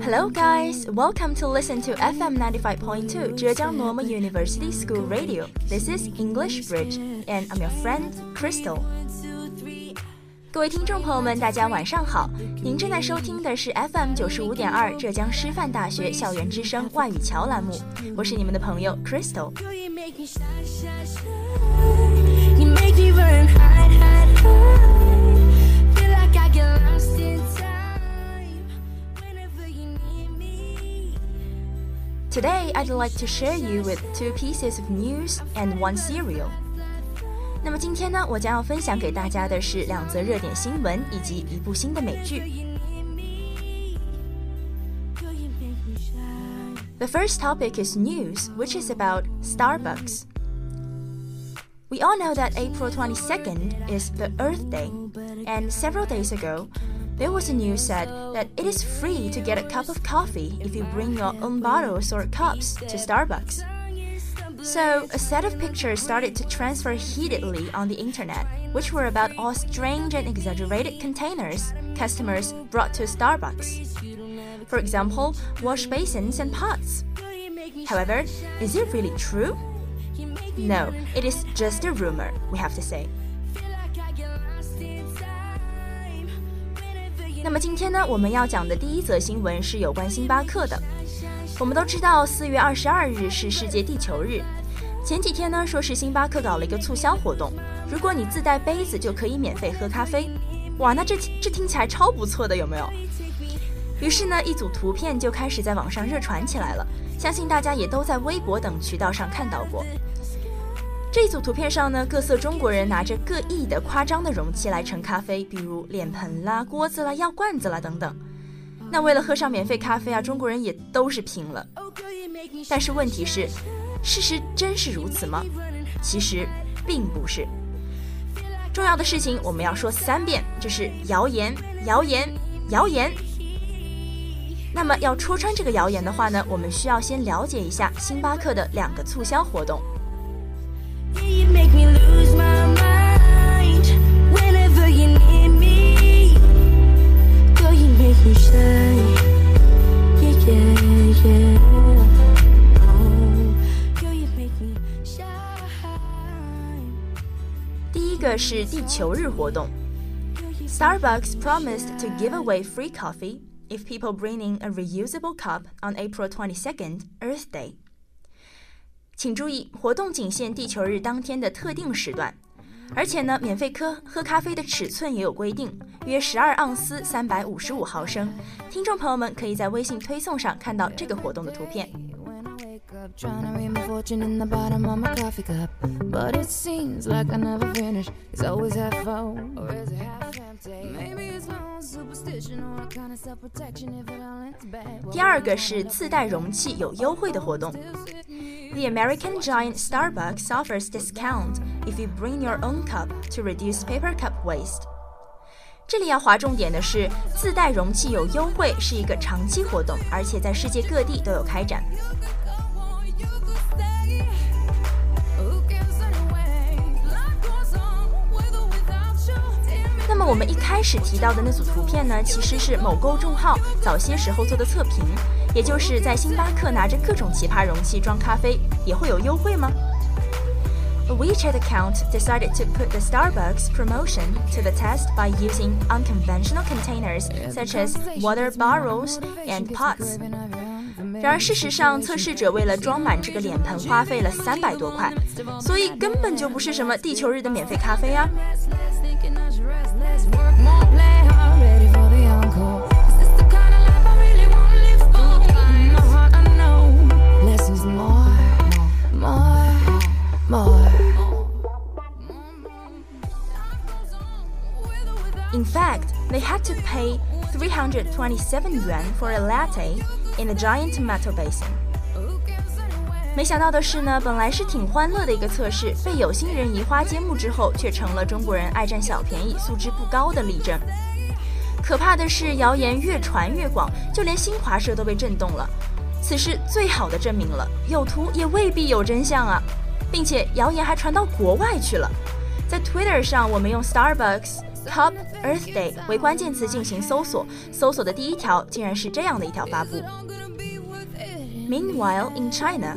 Hello, guys. Welcome to listen to FM 95.2 Zhejiang Normal University School Radio. This is English Bridge, and I'm your friend Crystal. 各位听众朋友们，大家晚上好！您正在收听的是 FM 九十五点二浙江师范大学校园之声外语桥栏目，我是你们的朋友 Crystal。Today, I'd like to share you with two pieces of news and one serial. 那么今天呢，我将要分享给大家的是两则热点新闻以及一部新的美剧。The first topic is news, which is about Starbucks. We all know that April 22nd is the Earth Day, and several days ago, there was a news said that it is free to get a cup of coffee if you bring your own bottles or cups to Starbucks. So, a set of pictures started to transfer heatedly on the internet, which were about all strange and exaggerated containers customers brought to Starbucks. For example, wash basins and pots. However, is it really true? No, it is just a rumor, we have to say. 那么今天呢，我们要讲的第一则新闻是有关星巴克的。我们都知道，四月二十二日是世界地球日。 前几天呢，说是星巴克搞了一个促销活动，如果你自带杯子就可以免费喝咖啡。哇，那这这听起来超不错的，有没有？于是呢，一组图片就开始在网上热传起来了，相信大家也都在微博等渠道上看到过。这一组图片上呢，各色中国人拿着各异的夸张的容器来盛咖啡，比如脸盆啦、锅子啦、药罐子啦等等。那为了喝上免费咖啡啊，中国人也都是拼了。但是问题是，事实真是如此吗？其实并不是。重要的事情我们要说三遍，这是谣言，谣言，谣言。那么要戳穿这个谣言的话呢，我们需要先了解一下星巴克的两个促销活动。是地球日活动，Starbucks promised to give away free coffee if people bringing a reusable cup on April 22nd, Earth Day. 请注意，活动仅限地球日当天的特定时段，而且呢，免费喝喝咖啡的尺寸也有规定，约十二盎司，三百五十五毫升。听众朋友们可以在微信推送上看到这个活动的图片。第二个是自带容器有优惠的活动。The American giant Starbucks offers discount if you bring your own cup to reduce paper cup waste. 这里要划重点的是，自带容器有优惠是一个长期活动，而且在世界各地都有开展。 我们一开始提到的那组图片呢，其实是某公众号早些时候做的测评。也就是在星巴克拿着各种奇葩容器装咖啡，也会有优惠吗？A WeChat account decided to put the Starbucks promotion to the test by using unconventional containers such as water bottles and pots. 然而，事实上，测试者为了装满这个脸盆，花费了三百多块，所以根本就不是什么地球日的免费咖啡啊。In fact, they had to pay 327 yuan for a latte in a giant tomato basin. 没想到的是呢，本来是挺欢乐的一个测试，被有心人移花接木之后，却成了中国人爱占小便宜、素质不高的例证。可怕的是，谣言越传越广，就连新华社都被震动了。此事最好的证明了，有图也未必有真相啊，并且谣言还传到国外去了。在 Twitter 上，我们用 Starbucks Cup Earth Day 为关键词进行搜索，搜索的第一条竟然是这样的一条发布：Meanwhile, in China,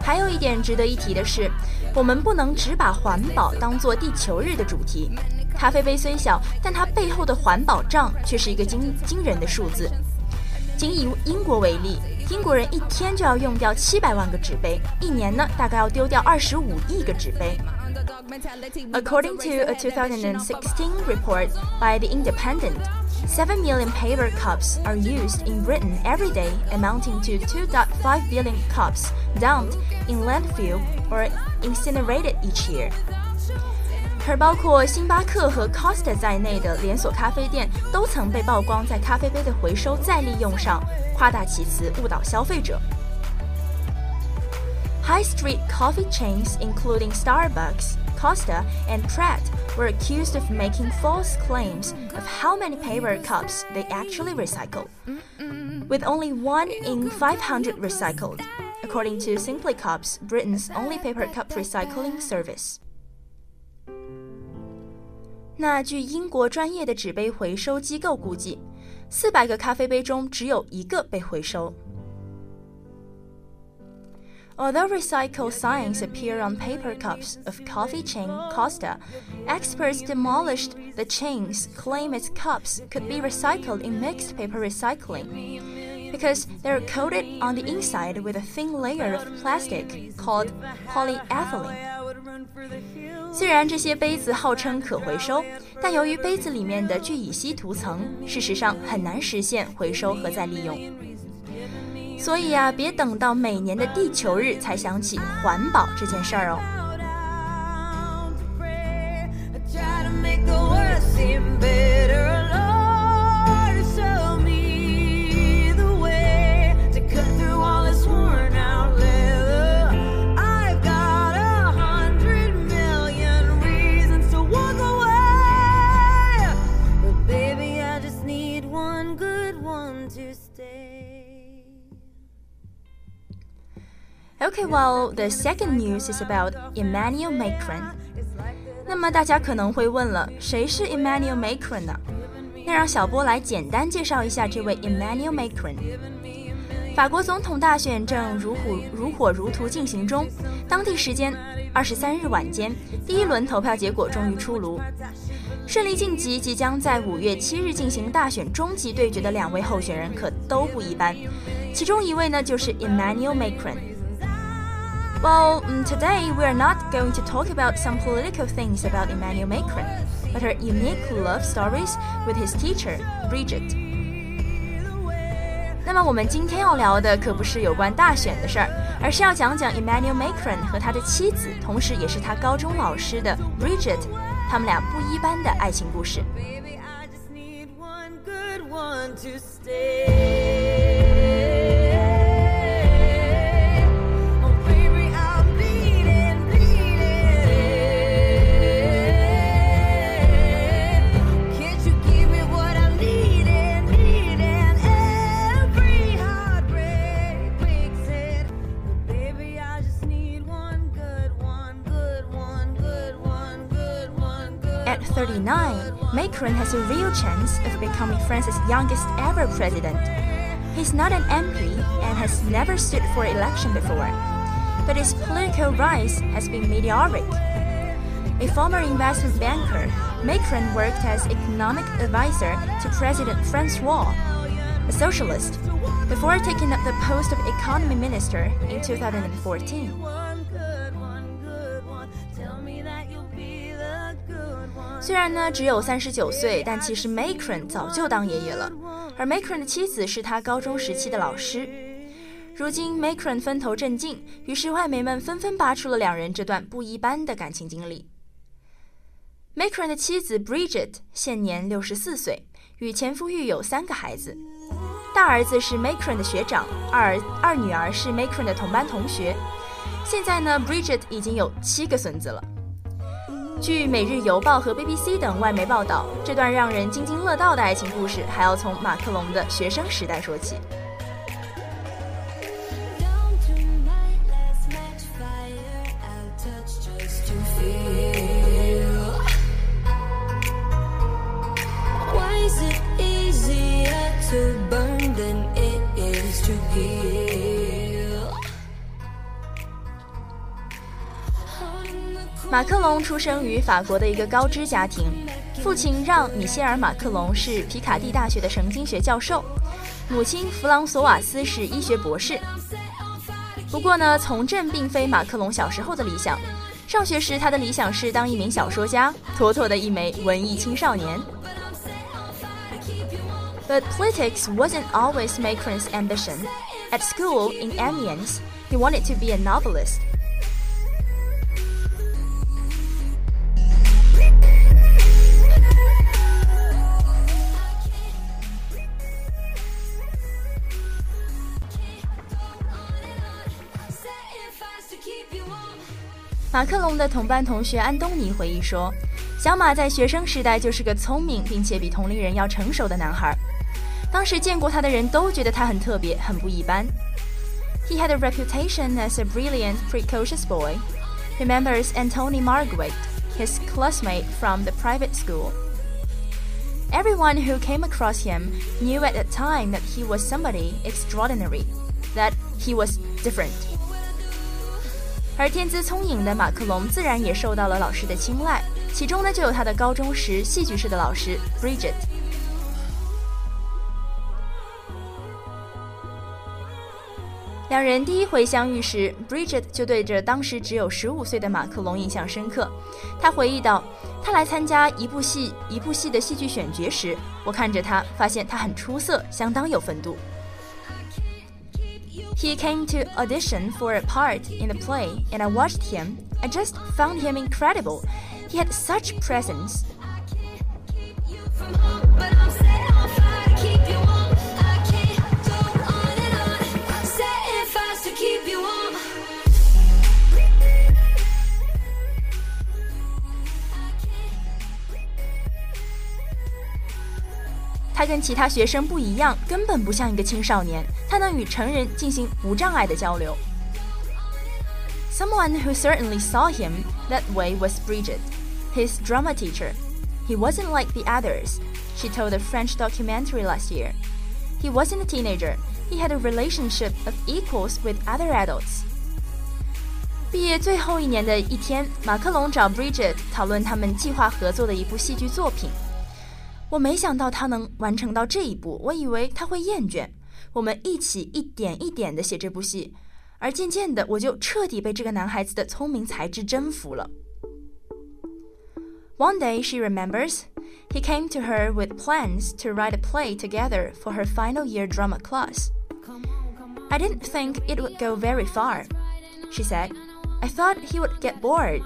还有一点值得一提的是，我们不能只把环保当做地球日的主题。咖啡杯虽小，但它背后的环保账却是一个惊惊人的数字。仅以英国为例，英国人一天就要用掉七百万个纸杯，一年呢大概要丢掉二十五亿个纸杯。According to a 2016 report by The Independent, 7 million paper cups are used in Britain every day, amounting to 2.5 billion cups dumped in landfill or incinerated each year. 而包括星巴克和 Costa 在内的连锁咖啡店都曾被曝光在咖啡杯的回收再利用上夸大其词，误导消费者。 High street coffee chains, including Starbucks, Costa, and Pret, were accused of making false claims of how many paper cups they actually recycle, with only one in 500 recycled, according to Simply Cups, Britain's only paper cup recycling service. 那据英国专业的纸杯回收机构估计，四百个咖啡杯中只有一个被回收。 Although recycled signs appear on paper cups of coffee chain Costa, experts demolished the chain's claim its cups could be recycled in mixed paper recycling because they're coated on the inside with a thin layer of plastic called polyethylene. 虽然这些杯子号称可回收，但由于杯子里面的聚乙烯涂层，事实上很难实现回收和再利用。 所以啊，别等到每年的地球日才想起环保这件事儿哦。 Okay, well, the second news is about Emmanuel Macron. 那么大家可能会问了，谁是 Emmanuel Macron 呢？那让小波来简单介绍一下这位 Emmanuel Macron。法国总统大选正如火如火如荼进行中，当地时间二十三日晚间，第一轮投票结果终于出炉。顺利晋级，即将在五月七日进行大选终极对决的两位候选人可都不一般，其中一位呢就是 Emmanuel Macron。Well, um, today we are not going to talk about some political things about Emmanuel Macron, but her unique love stories with his teacher, Bridget. 那么我们今天要聊的可不是有关大选的事儿，而是要讲讲 Emmanuel Macron 和他的妻子，同时也是他高中老师的 Bridget，他们俩不一般的爱情故事。Baby, At 39, Macron has a real chance of becoming France's youngest ever president. He's not an MP and has never stood for election before, but his political rise has been meteoric. A former investment banker, Macron worked as economic advisor to President Francois, a socialist, before taking up the post of economy minister in 2014. 虽然呢只有三十九岁，但其实 Macron 早就当爷爷了，而 Macron 的妻子是他高中时期的老师。如今 Macron 分头正劲，于是外媒们纷纷扒出了两人这段不一般的感情经历。Macron 的妻子 Bridget 现年六十四岁，与前夫育有三个孩子，大儿子是 Macron 的学长，二二女儿是 Macron 的同班同学。现在呢，Bridget 已经有七个孙子了。据《每日邮报》和 BBC 等外媒报道，这段让人津津乐道的爱情故事，还要从马克龙的学生时代说起。马克龙出生于法国的一个高知家庭，父亲让·米歇尔·马克龙是皮卡蒂大学的神经学教授，母亲弗朗索瓦斯是医学博士。不过呢，从政并非马克龙小时候的理想。上学时，他的理想是当一名小说家，妥妥的一枚文艺青少年。But politics wasn't always Macron's ambition. At school in Amiens, he wanted to be a novelist. 马克龙的同班同学安东尼回忆说：“小马在学生时代就是个聪明并且比同龄人要成熟的男孩。当时见过他的人都觉得他很特别，很不一般。He had a reputation as a brilliant, precocious boy. Remembers Anthony Margaret, his classmate from the private school. Everyone who came across him knew at the time that he was somebody extraordinary, that he was different.” 而天资聪颖的马克龙自然也受到了老师的青睐，其中呢就有他的高中时戏剧室的老师 Bridget。两人第一回相遇时，Bridget 就对着当时只有十五岁的马克龙印象深刻。他回忆道：“他来参加一部戏一部戏的戏剧选角时，我看着他，发现他很出色，相当有风度。” He came to audition for a part in the play, and I watched him. I just found him incredible. He had such presence. 他跟其他学生不一样，根本不像一个青少年。他能与成人进行无障碍的交流。Someone who certainly saw him that way was Bridget, his drama teacher. He wasn't like the others, she told a French documentary last year. He wasn't a teenager. He had a relationship of equals with other adults. 毕业最后一年的一天，马克龙找 Bridget 讨论他们计划合作的一部戏剧作品。 我没想到他能完成到这一步，我以为他会厌倦。我们一起一点一点地写这部戏，而渐渐的，我就彻底被这个男孩子的聪明才智征服了。One day, she remembers, he came to her with plans to write a play together for her final year drama class. I didn't think it would go very far, she said. I thought he would get bored.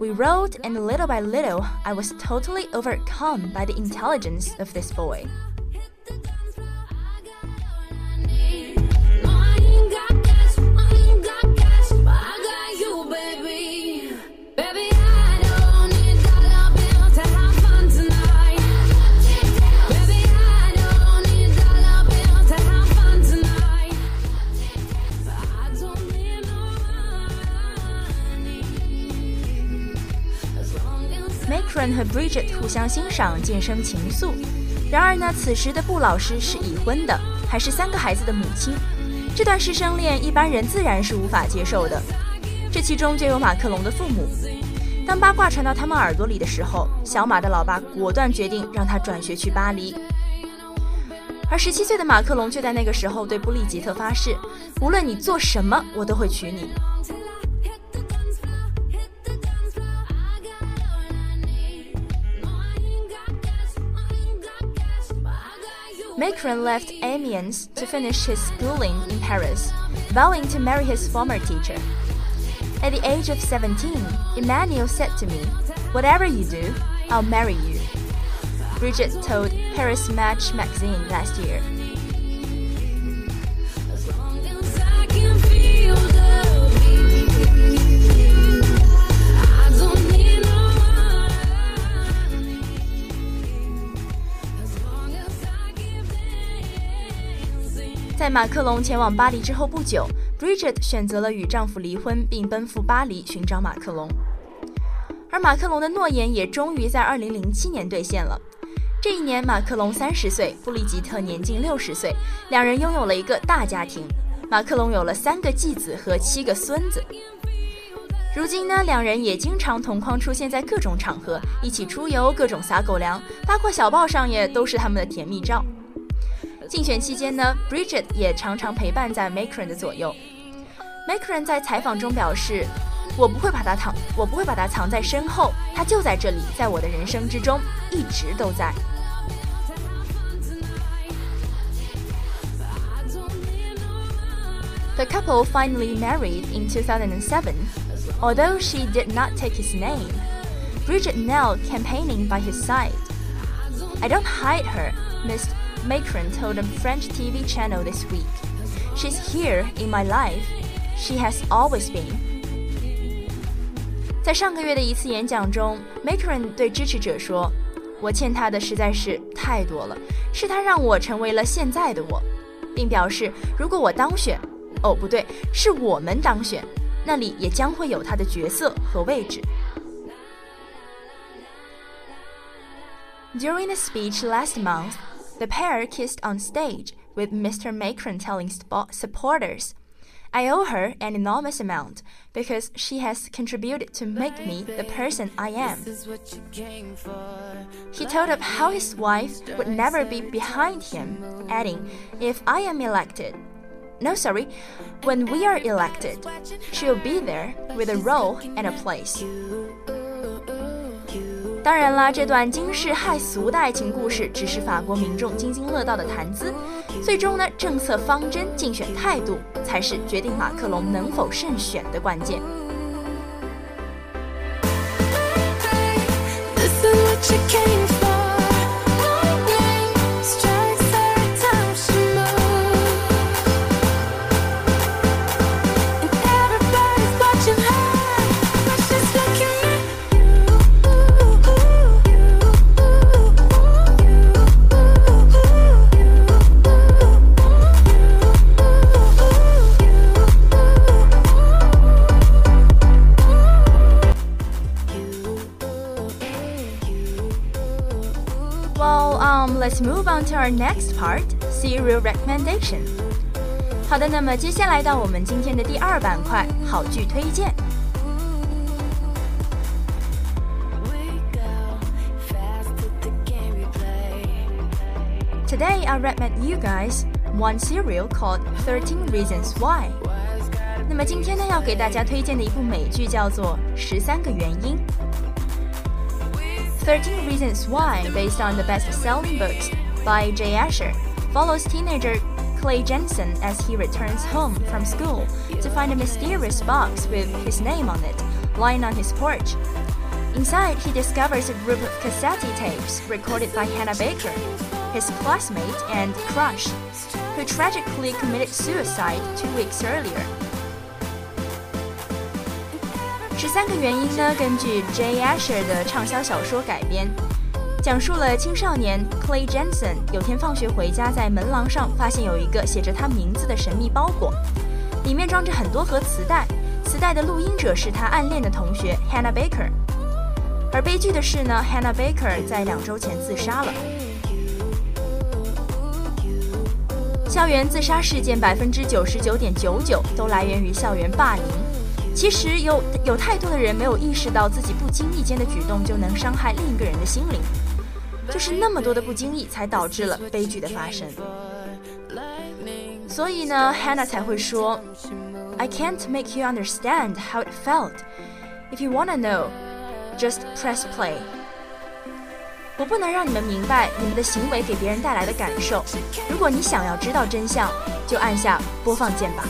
we wrote, and little by little, I was totally overcome by the intelligence of this boy. Bridget 互相欣赏，渐生情愫。然而呢，此时的布老师是已婚的，还是三个孩子的母亲。这段师生恋，一般人自然是无法接受的。这其中就有马克龙的父母。当八卦传到他们耳朵里的时候，小马的老爸果断决定让他转学去巴黎。而十七岁的马克龙却在那个时候对布利吉特发誓：无论你做什么，我都会娶你。Macron left Amiens to finish his schooling in Paris, vowing to marry his former teacher. At the age of 17, Emmanuel said to me, Whatever you do, I'll marry you. Bridget told Paris Match magazine last year. 马克龙前往巴黎之后不久，Bridget 选择了与丈夫离婚，并奔赴巴黎寻找马克龙。而马克龙的诺言也终于在2007年兑现了。这一年，马克龙三十岁，布丽吉特年近六十岁，两人拥有了一个大家庭。马克龙有了三个继子和七个孙子。如今呢，两人也经常同框出现在各种场合，一起出游，各种撒狗粮，八卦小报上也都是他们的甜蜜照。竞选期间呢，Bridget 也常常陪伴在 Macron 的左右。Macron 在采访中表示：“我不会把他藏，我不会把他藏在身后，他就在这里，在我的人生之中，一直都在。” The couple finally married in 2007, although she did not take his name. Bridget now campaigning by his side. I don't hide her, Miss Macron told a French TV channel this week. She's here in my life. She has always been. 在上个月的一次演讲中，Macron 对支持者说：“我欠他的实在是太多了，是他让我成为了现在的我，并表示如果我当选，哦不对，是我们当选，那里也将会有他的角色和位置。” During a speech last month. The pair kissed on stage, with Mr. Macron telling supporters, I owe her an enormous amount because she has contributed to make me the person I am. He told of how his wife would never be behind him, adding, If I am elected, no, sorry, when we are elected, she'll be there with a role and a place. 当然啦，这段惊世骇俗的爱情故事只是法国民众津津乐道的谈资。最终呢，政策方针、竞选态度才是决定马克龙能否胜选的关键。Let's move on to our next part, serial recommendation. 好的，那么接下来到我们今天的第二板块，好剧推荐。Today I recommend you guys one serial called Thirteen Reasons Why. 那么今天呢，要给大家推荐的一部美剧叫做《十三个原因》。 13 Reasons Why, based on the best selling books by Jay Asher, follows teenager Clay Jensen as he returns home from school to find a mysterious box with his name on it lying on his porch. Inside, he discovers a group of cassette tapes recorded by Hannah Baker, his classmate and crush, who tragically committed suicide two weeks earlier. 三个原因呢，根据 J. Asher 的畅销小说改编，讲述了青少年 Clay Jensen 有天放学回家，在门廊上发现有一个写着他名字的神秘包裹，里面装着很多盒磁带，磁带的录音者是他暗恋的同学 Hannah Baker。而悲剧的是呢，Hannah Baker 在两周前自杀了。校园自杀事件百分之九十九点九九都来源于校园霸凌。其实有有太多的人没有意识到自己不经意间的举动就能伤害另一个人的心灵，就是那么多的不经意才导致了悲剧的发生。所以呢，Hannah 才会说，I can't make you understand how it felt. If you wanna know, just press play. 我不能让你们明白你们的行为给别人带来的感受。如果你想要知道真相，就按下播放键吧。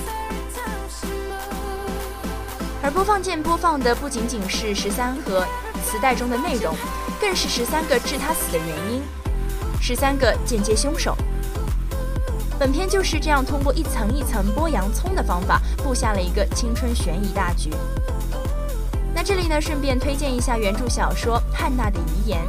而播放键播放的不仅仅是十三盒磁带中的内容，更是十三个致他死的原因，十三个间接凶手。本片就是这样通过一层一层剥洋葱的方法，布下了一个青春悬疑大局。那这里呢，顺便推荐一下原著小说《汉娜的遗言》。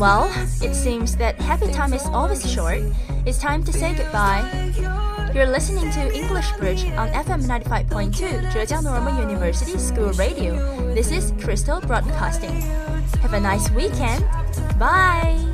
Well, it seems that happy time is always short. It's time to say goodbye. You're listening to English Bridge on FM 95.2 Zhejiang Normal University School Radio. This is Crystal Broadcasting. Have a nice weekend. Bye.